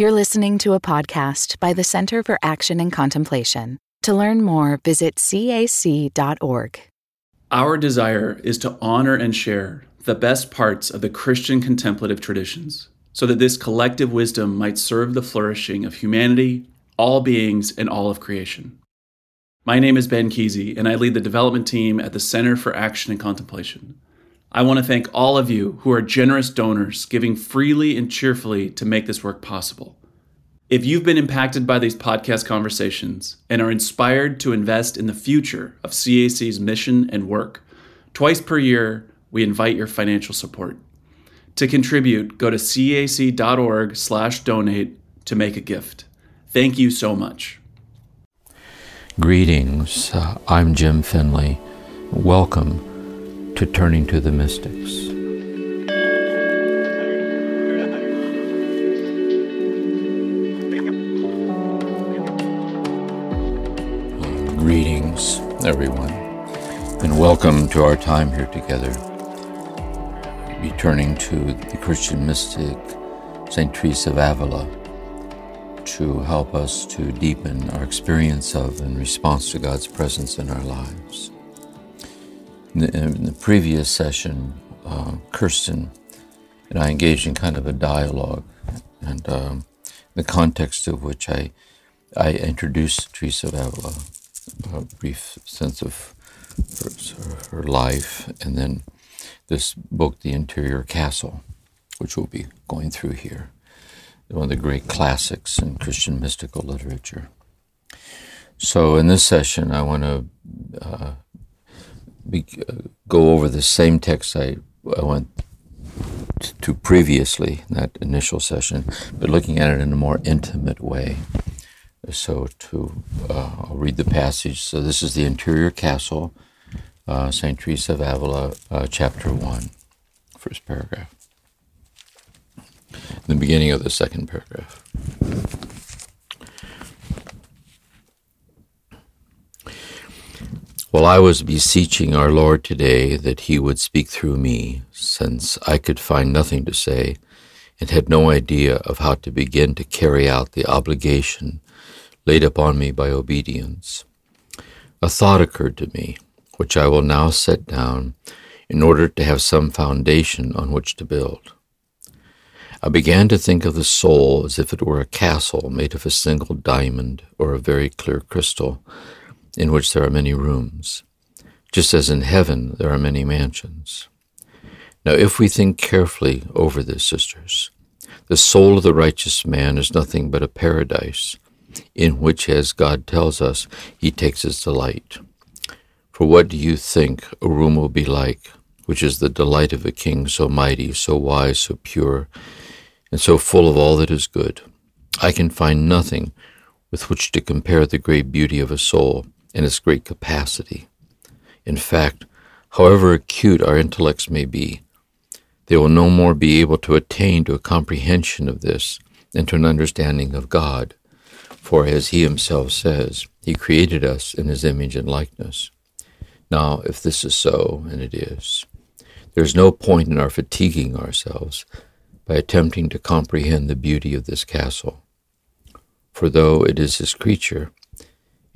You're listening to a podcast by the Center for Action and Contemplation. To learn more, visit cac.org. Our desire is to honor and share the best parts of the Christian contemplative traditions so that this collective wisdom might serve the flourishing of humanity, all beings, and all of creation. My name is Ben Kesey, and I lead the development team at the Center for Action and Contemplation. I want to thank all of you who are generous donors, giving freely and cheerfully to make this work possible. If you've been impacted by these podcast conversations and are inspired to invest in the future of CAC's mission and work, twice per year we invite your financial support. To contribute, go to cac.org/donate to make a gift. Thank you so much. Greetings. Uh, I'm Jim Finley. Welcome to turning to the mystics. Greetings, everyone, and welcome to our time here together. Returning to the Christian mystic St. Teresa of Avila to help us to deepen our experience of and response to God's presence in our lives. In the, in the previous session, uh, Kirsten and I engaged in kind of a dialogue, and um, the context of which I, I introduced Teresa Avila, a brief sense of her, her life, and then this book, The Interior Castle, which we'll be going through here, one of the great classics in Christian mystical literature. So, in this session, I want to uh, be, uh, go over the same text I, I went to previously, in that initial session, but looking at it in a more intimate way. So, to uh, I'll read the passage. So, this is the interior castle, uh, Saint Teresa of Avila, uh, chapter one, first paragraph. The beginning of the second paragraph. While I was beseeching our Lord today that He would speak through me, since I could find nothing to say and had no idea of how to begin to carry out the obligation laid upon me by obedience, a thought occurred to me, which I will now set down in order to have some foundation on which to build. I began to think of the soul as if it were a castle made of a single diamond or a very clear crystal in which there are many rooms, just as in heaven there are many mansions. Now, if we think carefully over this, sisters, the soul of the righteous man is nothing but a paradise, in which, as God tells us, he takes his delight. For what do you think a room will be like, which is the delight of a king so mighty, so wise, so pure, and so full of all that is good? I can find nothing with which to compare the great beauty of a soul and its great capacity. In fact, however acute our intellects may be, they will no more be able to attain to a comprehension of this than to an understanding of God. For as he himself says, he created us in his image and likeness. Now, if this is so, and it is, there is no point in our fatiguing ourselves by attempting to comprehend the beauty of this castle. For though it is his creature,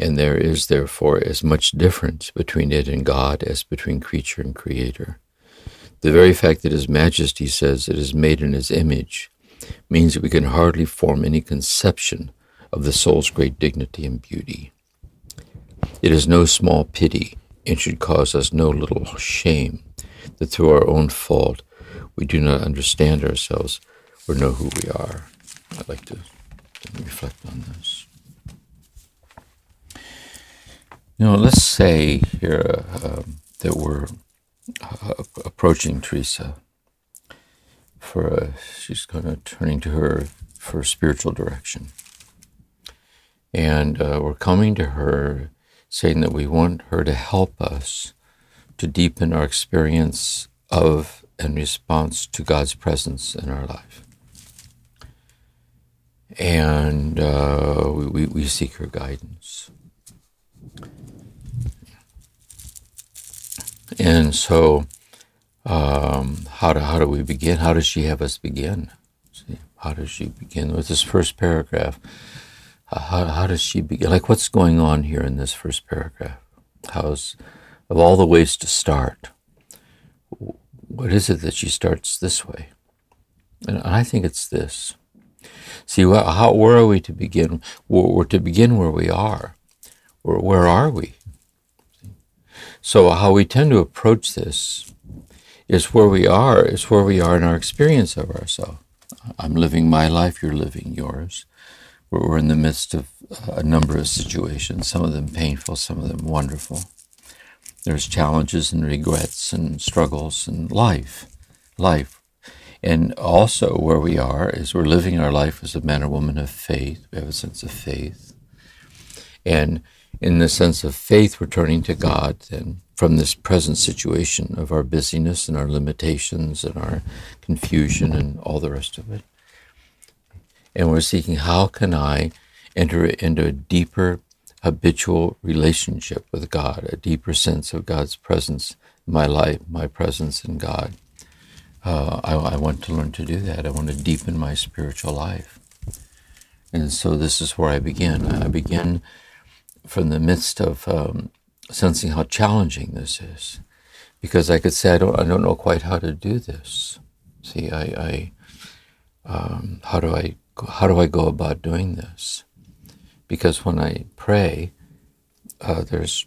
and there is therefore as much difference between it and God as between creature and creator. The very fact that His Majesty says it is made in His image means that we can hardly form any conception of the soul's great dignity and beauty. It is no small pity and should cause us no little shame that through our own fault we do not understand ourselves or know who we are. I'd like to reflect on this. You know, let's say here uh, that we're uh, approaching Teresa for she's going to turning to her for spiritual direction, and uh, we're coming to her saying that we want her to help us to deepen our experience of and response to God's presence in our life. And uh, we, we seek her guidance. And so, um, how do how do we begin? How does she have us begin? See, how does she begin with this first paragraph? How, how does she begin? Like, what's going on here in this first paragraph? How's, of all the ways to start, what is it that she starts this way? And I think it's this. See, how, where are we to begin? We're, we're to begin where we are. Where, where are we? So, how we tend to approach this is where we are, is where we are in our experience of ourselves. I'm living my life, you're living yours. We're in the midst of uh, a number of situations, some of them painful, some of them wonderful. There's challenges and regrets and struggles and life, life. And also, where we are is we're living our life as a man or woman of faith. We have a sense of faith. And in the sense of faith, we're to God then from this present situation of our busyness and our limitations and our confusion and all the rest of it. And we're seeking how can I enter into a deeper habitual relationship with God, a deeper sense of God's presence in my life, my presence in God. Uh, I, I want to learn to do that. I want to deepen my spiritual life. And so this is where I begin. I begin from the midst of um, sensing how challenging this is, because I could say I don't I don't know quite how to do this. See, I, I um, how do I how do I go about doing this? Because when I pray, uh, there's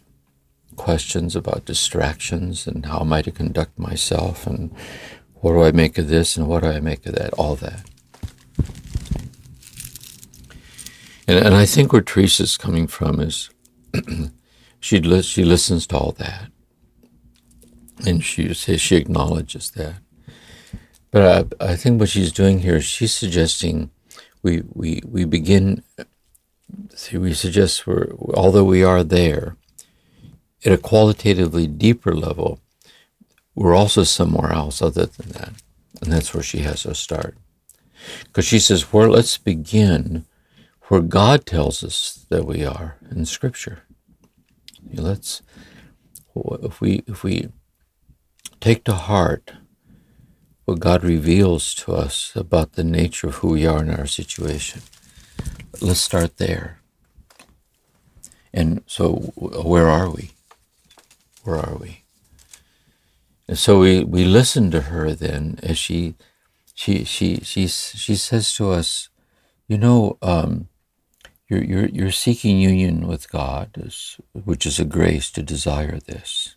questions about distractions and how am I to conduct myself and what do I make of this and what do I make of that, all that. And, and I think where Teresa's coming from is she she listens to all that, and she says she acknowledges that. But I, I think what she's doing here is she's suggesting we we we begin. See, we suggest we're although we are there, at a qualitatively deeper level, we're also somewhere else other than that, and that's where she has us start. Because she says, "Well, let's begin where God tells us that we are in Scripture." Let's if we if we take to heart what God reveals to us about the nature of who we are in our situation. Let's start there. And so, where are we? Where are we? And so we, we listen to her then as she she she she she says to us, you know, um, you're, you're, you're seeking union with God, which is a grace to desire this.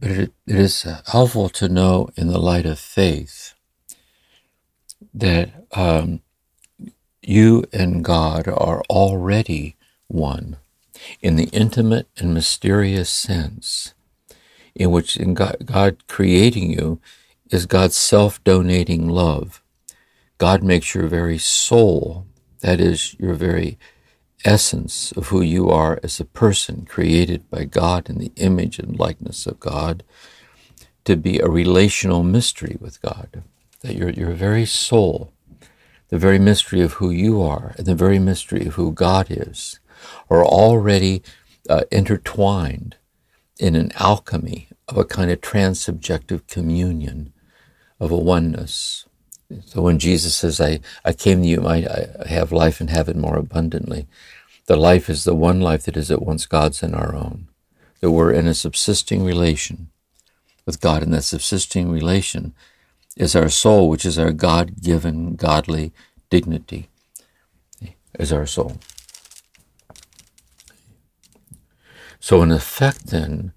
But it, it is helpful to know in the light of faith that um, you and God are already one in the intimate and mysterious sense in which in God, God creating you is God's self donating love. God makes your very soul that is your very essence of who you are as a person created by God in the image and likeness of God to be a relational mystery with God. That your, your very soul, the very mystery of who you are, and the very mystery of who God is, are already uh, intertwined in an alchemy of a kind of transsubjective communion of a oneness so when Jesus says, I, I came to you, I, I have life and have it more abundantly, the life is the one life that is at once God's and our own. That we're in a subsisting relation with God, and that subsisting relation is our soul, which is our God given godly dignity, is our soul. So, in effect, then,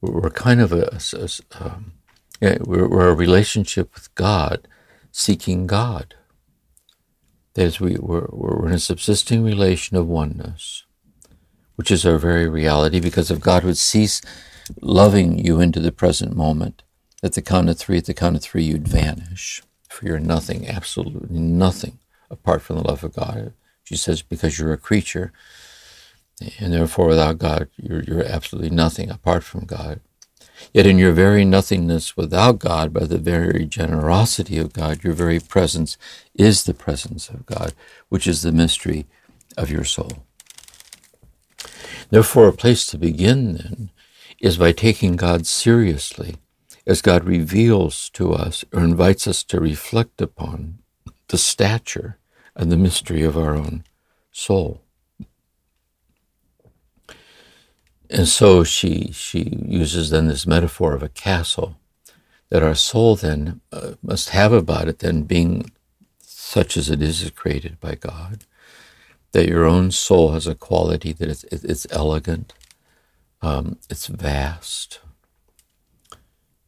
we're kind of a, a, a um, we're, we're a relationship with God seeking God. That is, we, we're, we're in a subsisting relation of oneness, which is our very reality, because if God would cease loving you into the present moment, at the count of three, at the count of three, you'd vanish. For you're nothing, absolutely nothing apart from the love of God. She says, because you're a creature, and therefore without God, you're, you're absolutely nothing apart from God. Yet in your very nothingness without God, by the very generosity of God, your very presence is the presence of God, which is the mystery of your soul. Therefore, a place to begin then is by taking God seriously as God reveals to us or invites us to reflect upon the stature and the mystery of our own soul. And so she she uses then this metaphor of a castle that our soul then uh, must have about it then being such as it is created by God that your own soul has a quality that it's, it's elegant, um, it's vast,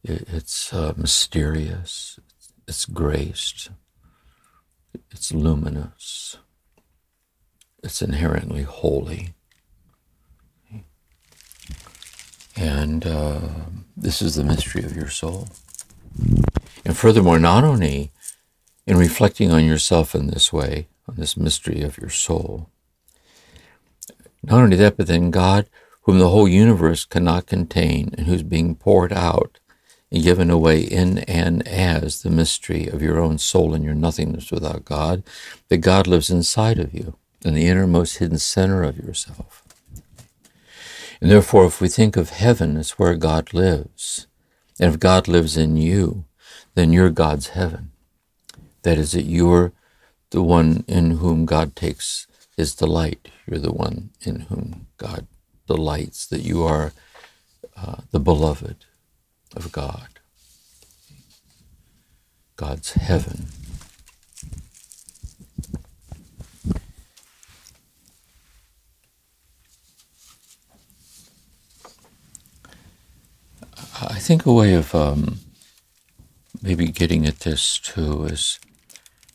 it's uh, mysterious, it's graced, it's luminous, it's inherently holy. And uh, this is the mystery of your soul. And furthermore, not only in reflecting on yourself in this way, on this mystery of your soul, not only that, but then God, whom the whole universe cannot contain and who's being poured out and given away in and as the mystery of your own soul and your nothingness without God, that God lives inside of you in the innermost hidden center of yourself. And therefore, if we think of heaven as where God lives, and if God lives in you, then you're God's heaven. That is, that you're the one in whom God takes his delight. You're the one in whom God delights, that you are uh, the beloved of God, God's heaven. I think a way of um, maybe getting at this too is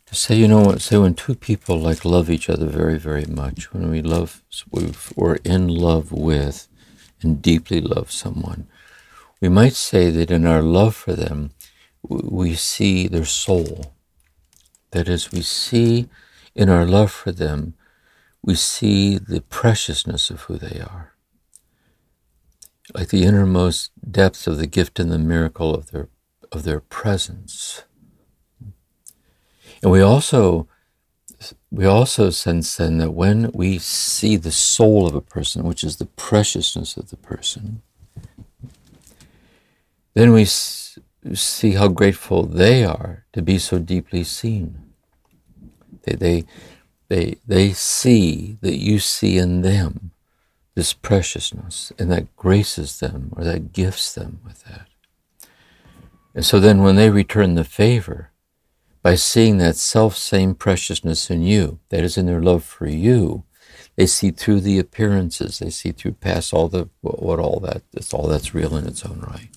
to say, you know what, say when two people like love each other very, very much, when we love, we're in love with and deeply love someone, we might say that in our love for them, we see their soul. That is, we see in our love for them, we see the preciousness of who they are. Like the innermost depths of the gift and the miracle of their of their presence. And we also we also sense then that when we see the soul of a person, which is the preciousness of the person, then we see how grateful they are to be so deeply seen. They, they, they, they see that you see in them this preciousness, and that graces them or that gifts them with that. And so then when they return the favor, by seeing that self same preciousness in you, that is in their love for you, they see through the appearances, they see through past all the what all that that's all that's real in its own right.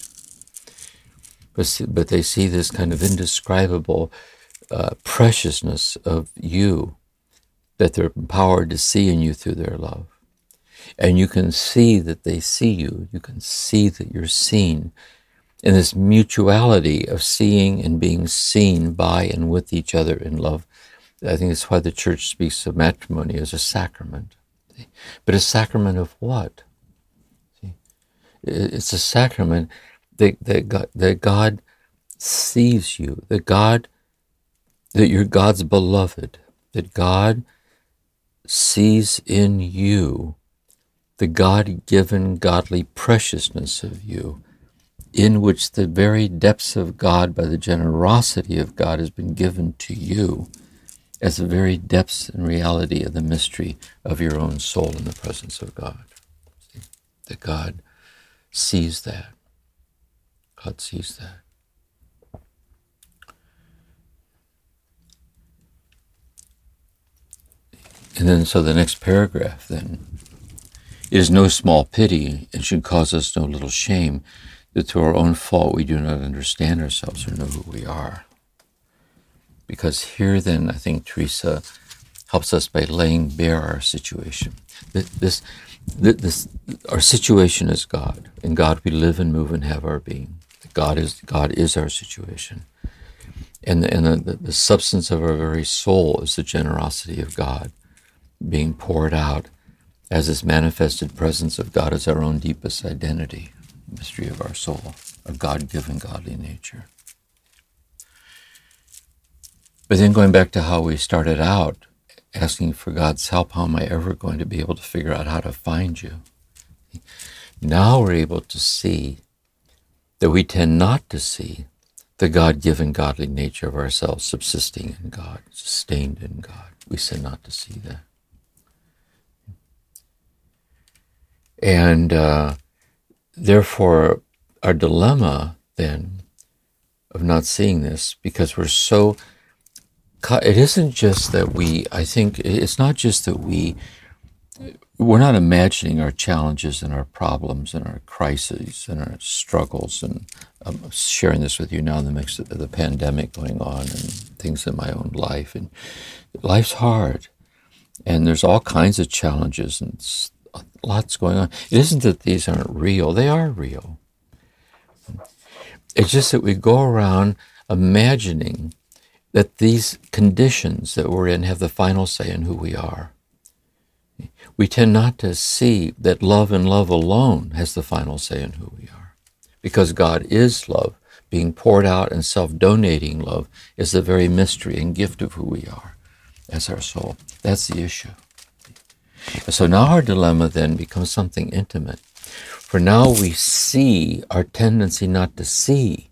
But see, but they see this kind of indescribable uh, preciousness of you that they're empowered to see in you through their love. And you can see that they see you. You can see that you're seen in this mutuality of seeing and being seen by and with each other in love. I think that's why the church speaks of matrimony as a sacrament. But a sacrament of what? It's a sacrament that, that, God, that God sees you, that God, that you're God's beloved, that God sees in you the God given godly preciousness of you in which the very depths of God, by the generosity of God, has been given to you as the very depths and reality of the mystery of your own soul in the presence of God. See? That God sees that. God sees that. And then, so the next paragraph then is no small pity and should cause us no little shame that through our own fault we do not understand ourselves or know who we are. Because here, then, I think Teresa helps us by laying bare our situation. This, this, our situation is God. In God we live and move and have our being. God is, God is our situation. And, the, and the, the substance of our very soul is the generosity of God being poured out as this manifested presence of God as our own deepest identity mystery of our soul, a God given godly nature. But then going back to how we started out, asking for God's help, how am I ever going to be able to figure out how to find you? Now we're able to see that we tend not to see the God given godly nature of ourselves subsisting in God, sustained in God. We sin not to see that. And uh, therefore, our dilemma then of not seeing this, because we're so, it isn't just that we, I think, it's not just that we we're not imagining our challenges and our problems and our crises and our struggles. And I'm sharing this with you now in the mix of the pandemic going on and things in my own life. And life's hard. And there's all kinds of challenges and lots going on. It isn't that these aren't real, they are real. It's just that we go around imagining that these conditions that we're in have the final say in who we are we tend not to see that love and love alone has the final say in who we are. Because God is love, being poured out and self donating love is the very mystery and gift of who we are as our soul. That's the issue. So now our dilemma then becomes something intimate. For now we see our tendency not to see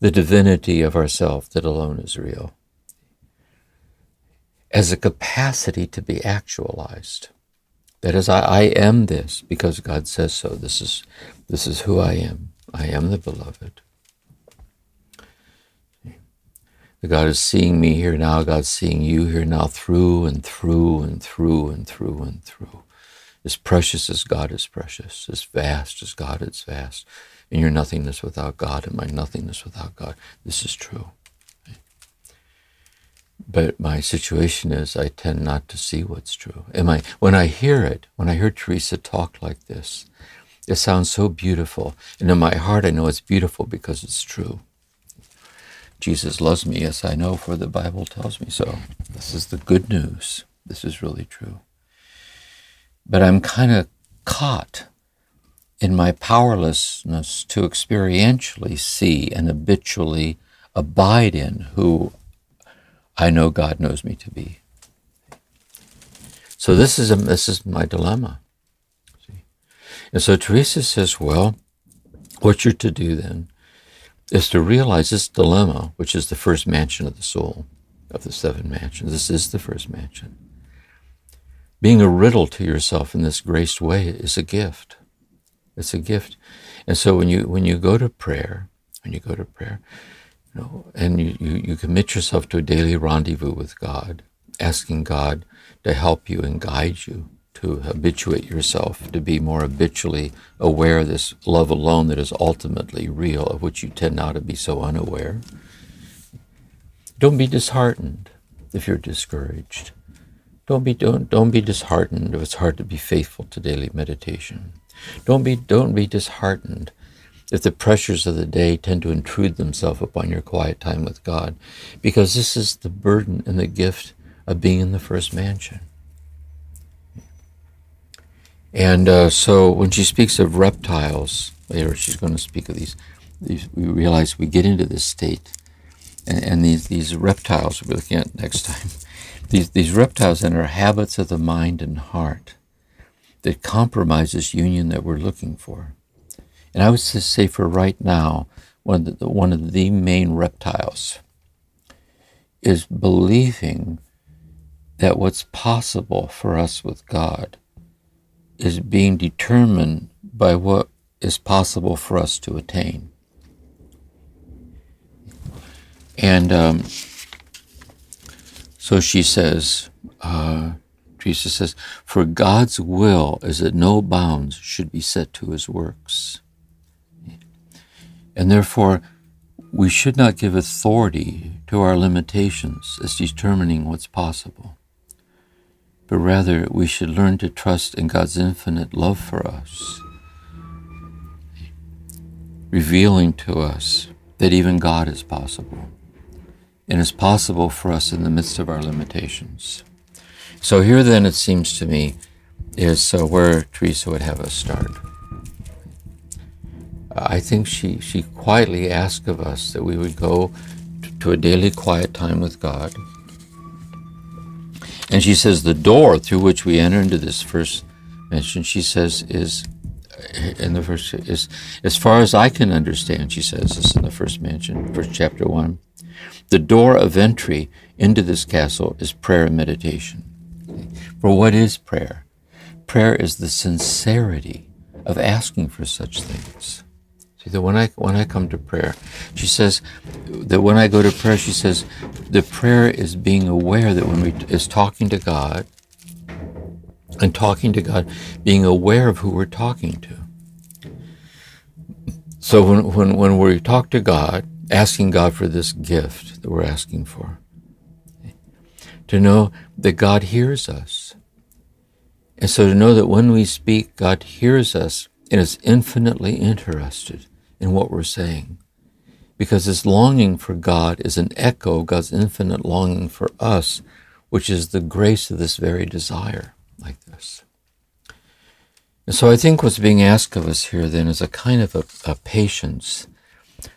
the divinity of ourself that alone is real as a capacity to be actualized. That is, I, I am this because God says so. This is, this is who I am. I am the beloved. God is seeing me here now. God's seeing you here now through and through and through and through and through. As precious as God is precious, as vast as God is vast. And your nothingness without God and my nothingness without God. This is true. But my situation is I tend not to see what's true. Am I when I hear it, when I hear Teresa talk like this, it sounds so beautiful. And in my heart I know it's beautiful because it's true. Jesus loves me, yes I know, for the Bible tells me so. This is the good news. This is really true. But I'm kind of caught in my powerlessness to experientially see and habitually abide in who I know God knows me to be. So this is a, this is my dilemma. See? And so Teresa says, well, what you're to do then is to realize this dilemma, which is the first mansion of the soul, of the seven mansions. This is the first mansion. Being a riddle to yourself in this graced way is a gift. It's a gift. And so when you when you go to prayer, when you go to prayer, you know, and you, you, you commit yourself to a daily rendezvous with God, asking God to help you and guide you to habituate yourself to be more habitually aware of this love alone that is ultimately real, of which you tend now to be so unaware. Don't be disheartened if you're discouraged. Don't be don't don't be disheartened if it's hard to be faithful to daily meditation. Don't be don't be disheartened if the pressures of the day tend to intrude themselves upon your quiet time with God, because this is the burden and the gift of being in the first mansion. And uh, so when she speaks of reptiles, later she's going to speak of these, these we realize we get into this state, and, and these, these reptiles we're looking at next time, these, these reptiles and our habits of the mind and heart that compromise this union that we're looking for. And I would say for right now, one of the, one of the main reptiles is believing that what's possible for us with God is being determined by what is possible for us to attain. And um, so she says, uh, Teresa says, For God's will is that no bounds should be set to his works. And therefore, we should not give authority to our limitations as determining what's possible, but rather we should learn to trust in God's infinite love for us, revealing to us that even God is possible and is possible for us in the midst of our limitations. So, here then, it seems to me, is uh, where Teresa would have us start. I think she, she quietly asked of us that we would go to a daily quiet time with God. And she says the door through which we enter into this first mansion, she says, is in the first is as far as I can understand, she says this in the first mansion, first chapter one. The door of entry into this castle is prayer and meditation. For what is prayer? Prayer is the sincerity of asking for such things. See that when I when I come to prayer, she says that when I go to prayer, she says the prayer is being aware that when we is talking to God and talking to God, being aware of who we're talking to. So when, when, when we talk to God, asking God for this gift that we're asking for, to know that God hears us. And so to know that when we speak, God hears us and is infinitely interested in what we're saying. Because this longing for God is an echo of God's infinite longing for us, which is the grace of this very desire like this. And so I think what's being asked of us here then is a kind of a, a patience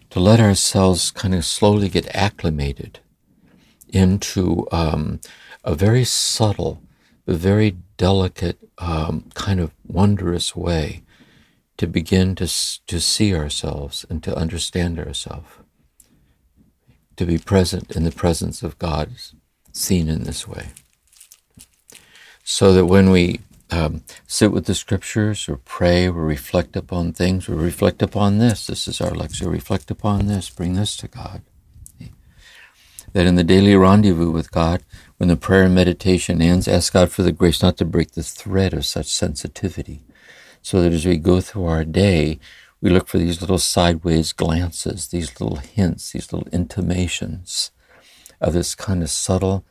to let ourselves kind of slowly get acclimated into um, a very subtle, but very delicate, um, kind of wondrous way to begin to, to see ourselves and to understand ourselves, to be present in the presence of God, seen in this way so that when we um, sit with the scriptures or pray or reflect upon things, or reflect upon this. This is our lecture. Reflect upon this. Bring this to God. That in the daily rendezvous with God, when the prayer and meditation ends, ask God for the grace not to break the thread of such sensitivity, so that as we go through our day, we look for these little sideways glances, these little hints, these little intimations of this kind of subtle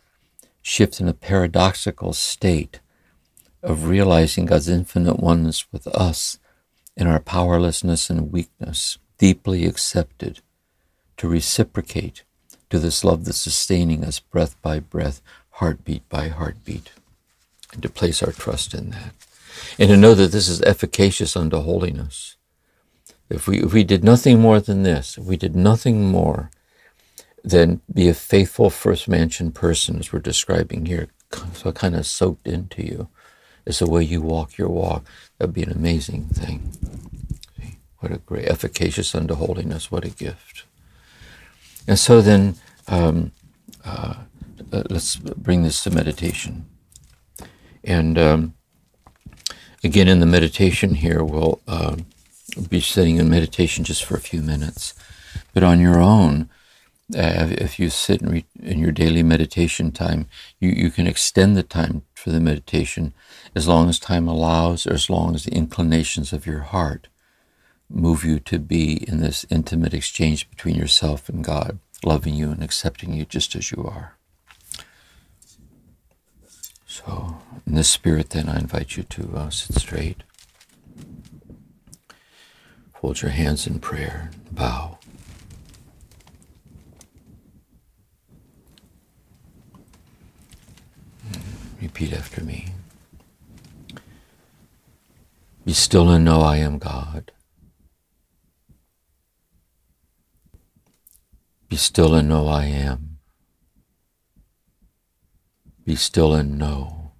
shift in a paradoxical state of realizing God's infinite oneness with us in our powerlessness and weakness, deeply accepted, to reciprocate to this love that's sustaining us breath by breath, heartbeat by heartbeat, and to place our trust in that. And to know that this is efficacious unto holiness. If we, if we did nothing more than this, if we did nothing more than be a faithful first mansion person, as we're describing here, so kind of soaked into you. It's the way you walk your walk. That'd be an amazing thing. What a great, efficacious unto holiness. What a gift. And so then, um, uh, uh let's bring this to meditation. And um, again, in the meditation here, we'll uh, be sitting in meditation just for a few minutes. But on your own, uh, if you sit in, re- in, your daily meditation time, you, you can extend the time for the meditation as long as time allows or as long as the inclinations of your heart move you to be in this intimate exchange between yourself and God, loving you and accepting you just as you are. So, in this spirit, then, I invite you to uh, sit straight. Hold your hands in prayer, bow. Repeat after me. Be still and know I am God. Be still and know I am. Be still and know.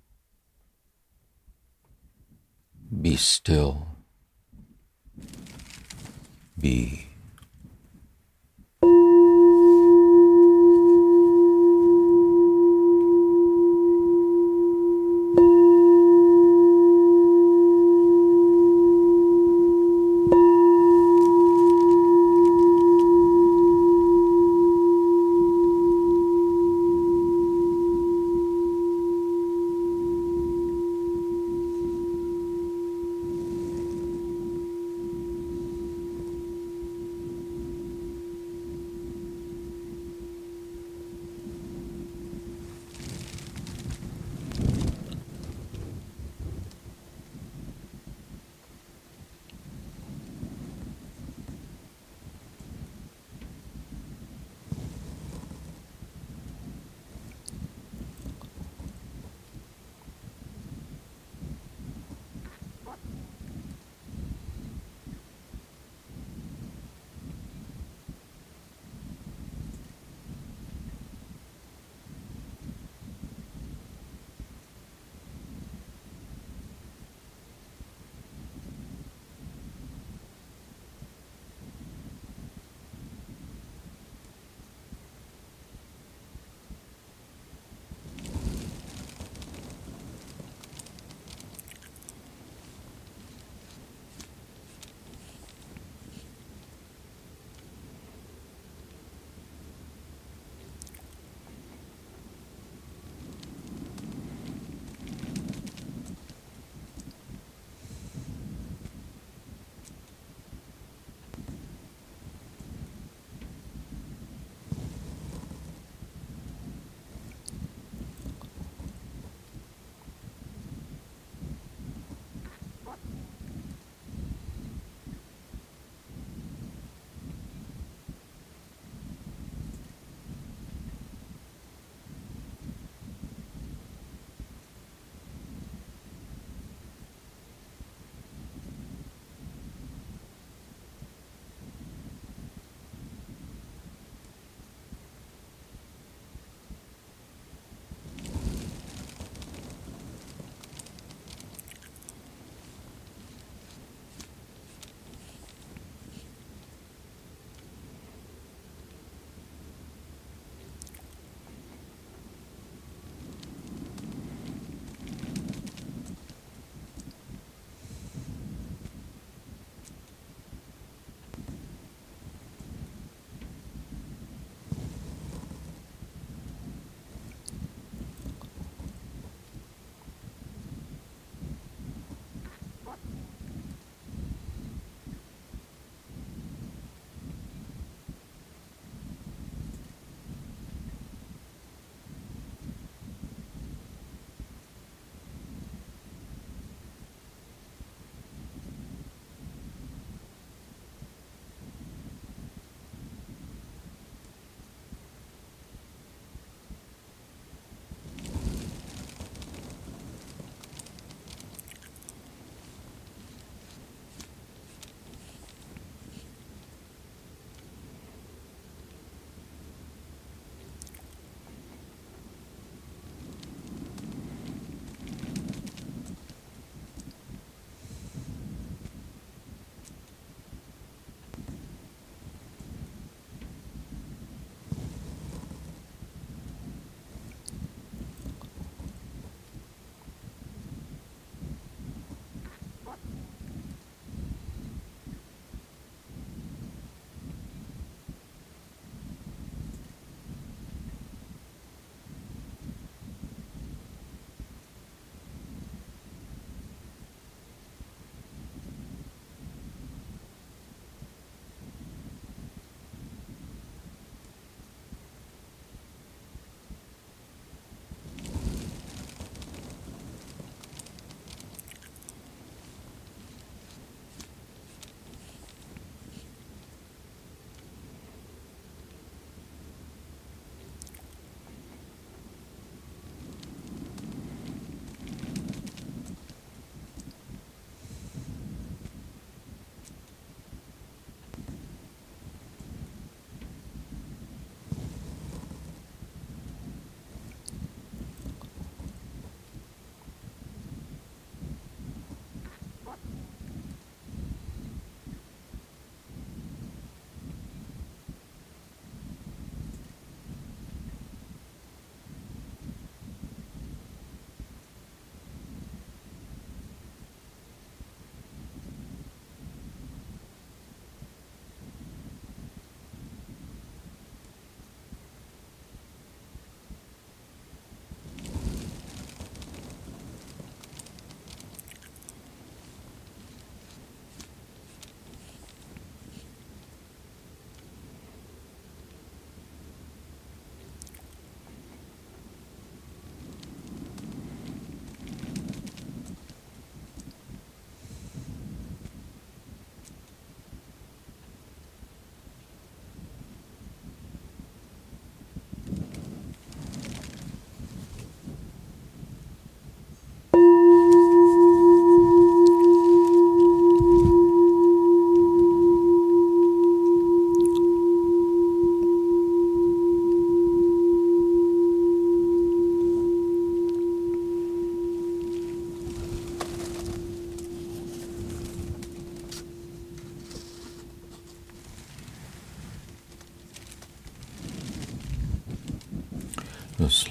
Be still. Be.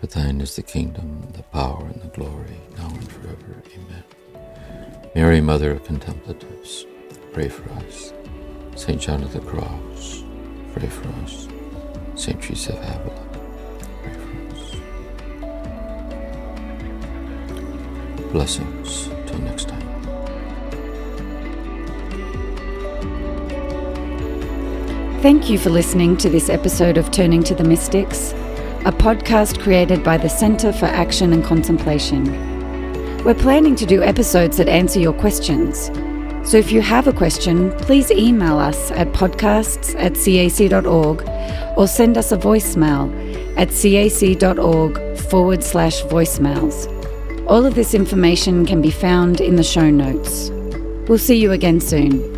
For thine is the kingdom, the power, and the glory, now and forever. Amen. Mary, Mother of Contemplatives, pray for us. Saint John of the Cross, pray for us. Saint Teresa of Avila, pray for us. Blessings. Till next time. Thank you for listening to this episode of Turning to the Mystics, a podcast created by the Centre for Action and Contemplation. We're planning to do episodes that answer your questions. So if you have a question, please email us at podcasts at cac.org or send us a voicemail at cac.org forward slash voicemails. All of this information can be found in the show notes. We'll see you again soon.